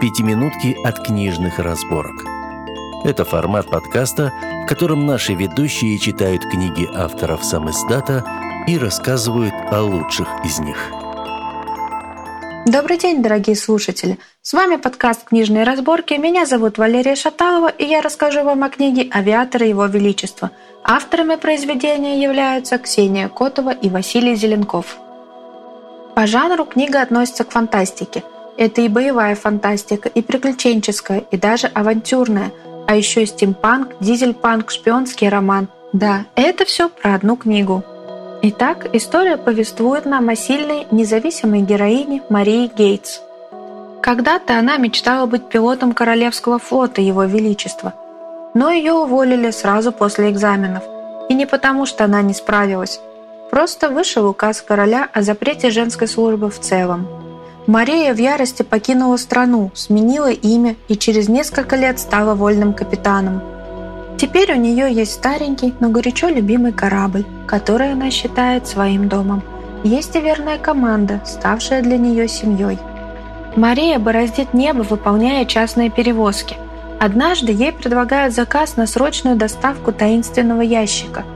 «Пятиминутки от книжных разборок». Это формат подкаста, в котором наши ведущие читают книги авторов сам издата и рассказывают о лучших из них. Добрый день, дорогие слушатели! С вами подкаст «Книжные разборки». Меня зовут Валерия Шаталова, и я расскажу вам о книге «Авиаторы Его Величества». Авторами произведения являются Ксения Котова и Василий Зеленков. По жанру книга относится к фантастике. Это и боевая фантастика, и приключенческая, и даже авантюрная, а еще стимпанк, дизельпанк, шпионский роман. Да, это все про одну книгу. Итак, история повествует нам о сильной, независимой героине Марии Гейтс. Когда-то она мечтала быть пилотом Королевского флота Его Величества, но ее уволили сразу после экзаменов. И не потому, что она не справилась, Просто вышел указ короля о запрете женской службы в целом. Мария в ярости покинула страну, сменила имя и через несколько лет стала вольным капитаном. Теперь у нее есть старенький, но горячо любимый корабль, который она считает своим домом. Есть и верная команда, ставшая для нее семьей. Мария бороздит небо, выполняя частные перевозки. Однажды ей предлагают заказ на срочную доставку таинственного ящика –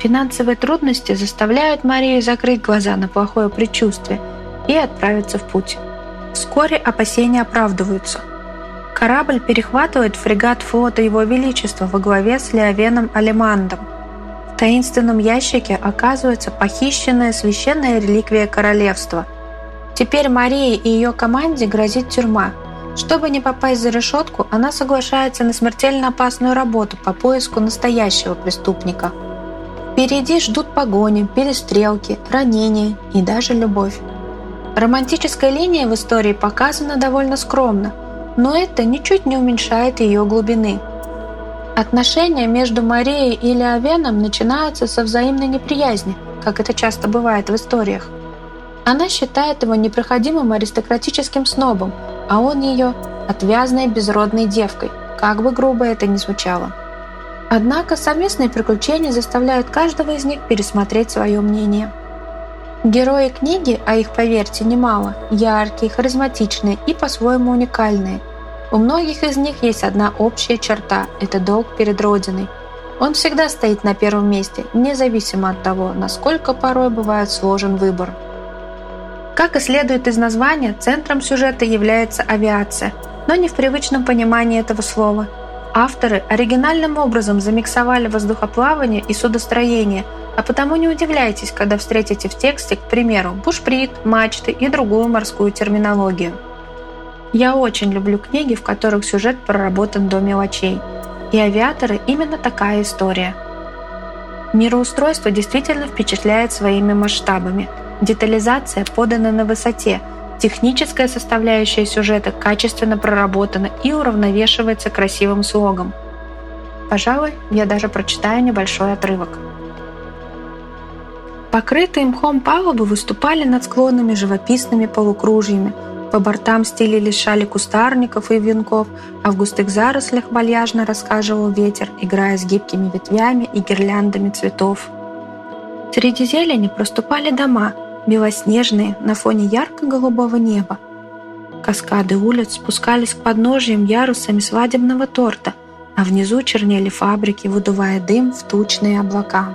Финансовые трудности заставляют Марию закрыть глаза на плохое предчувствие и отправиться в путь. Вскоре опасения оправдываются. Корабль перехватывает фрегат флота Его Величества во главе с Леовеном Алимандом. В таинственном ящике оказывается похищенная священная реликвия королевства. Теперь Марии и ее команде грозит тюрьма. Чтобы не попасть за решетку, она соглашается на смертельно опасную работу по поиску настоящего преступника – Впереди ждут погони, перестрелки, ранения и даже любовь. Романтическая линия в истории показана довольно скромно, но это ничуть не уменьшает ее глубины. Отношения между Марией и Леовеном начинаются со взаимной неприязни, как это часто бывает в историях. Она считает его непроходимым аристократическим снобом, а он ее отвязной безродной девкой, как бы грубо это ни звучало. Однако совместные приключения заставляют каждого из них пересмотреть свое мнение. Герои книги, а их, поверьте, немало, яркие, харизматичные и по-своему уникальные. У многих из них есть одна общая черта – это долг перед Родиной. Он всегда стоит на первом месте, независимо от того, насколько порой бывает сложен выбор. Как и следует из названия, центром сюжета является авиация, но не в привычном понимании этого слова – Авторы оригинальным образом замиксовали воздухоплавание и судостроение, а потому не удивляйтесь, когда встретите в тексте, к примеру, бушприт, мачты и другую морскую терминологию. Я очень люблю книги, в которых сюжет проработан до мелочей. И «Авиаторы» именно такая история. Мироустройство действительно впечатляет своими масштабами. Детализация подана на высоте – Техническая составляющая сюжета качественно проработана и уравновешивается красивым слогом. Пожалуй, я даже прочитаю небольшой отрывок. Покрытые мхом палубы выступали над склонами живописными полукружьями, по бортам стелились шали кустарников и венков, а в густых зарослях вальяжно рассказывал ветер, играя с гибкими ветвями и гирляндами цветов. Среди зелени проступали дома – белоснежные на фоне ярко-голубого неба. Каскады улиц спускались к подножьям ярусами свадебного торта, а внизу чернели фабрики, выдувая дым в тучные облака.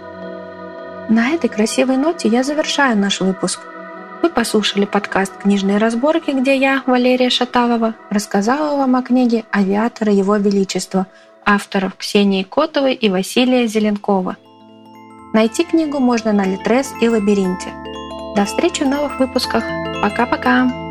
На этой красивой ноте я завершаю наш выпуск. Вы послушали подкаст «Книжные разборки», где я, Валерия Шаталова, рассказала вам о книге «Авиатора Его Величества» авторов Ксении Котовой и Василия Зеленкова. Найти книгу можно на Литрес и Лабиринте – до встречи в новых выпусках. Пока-пока!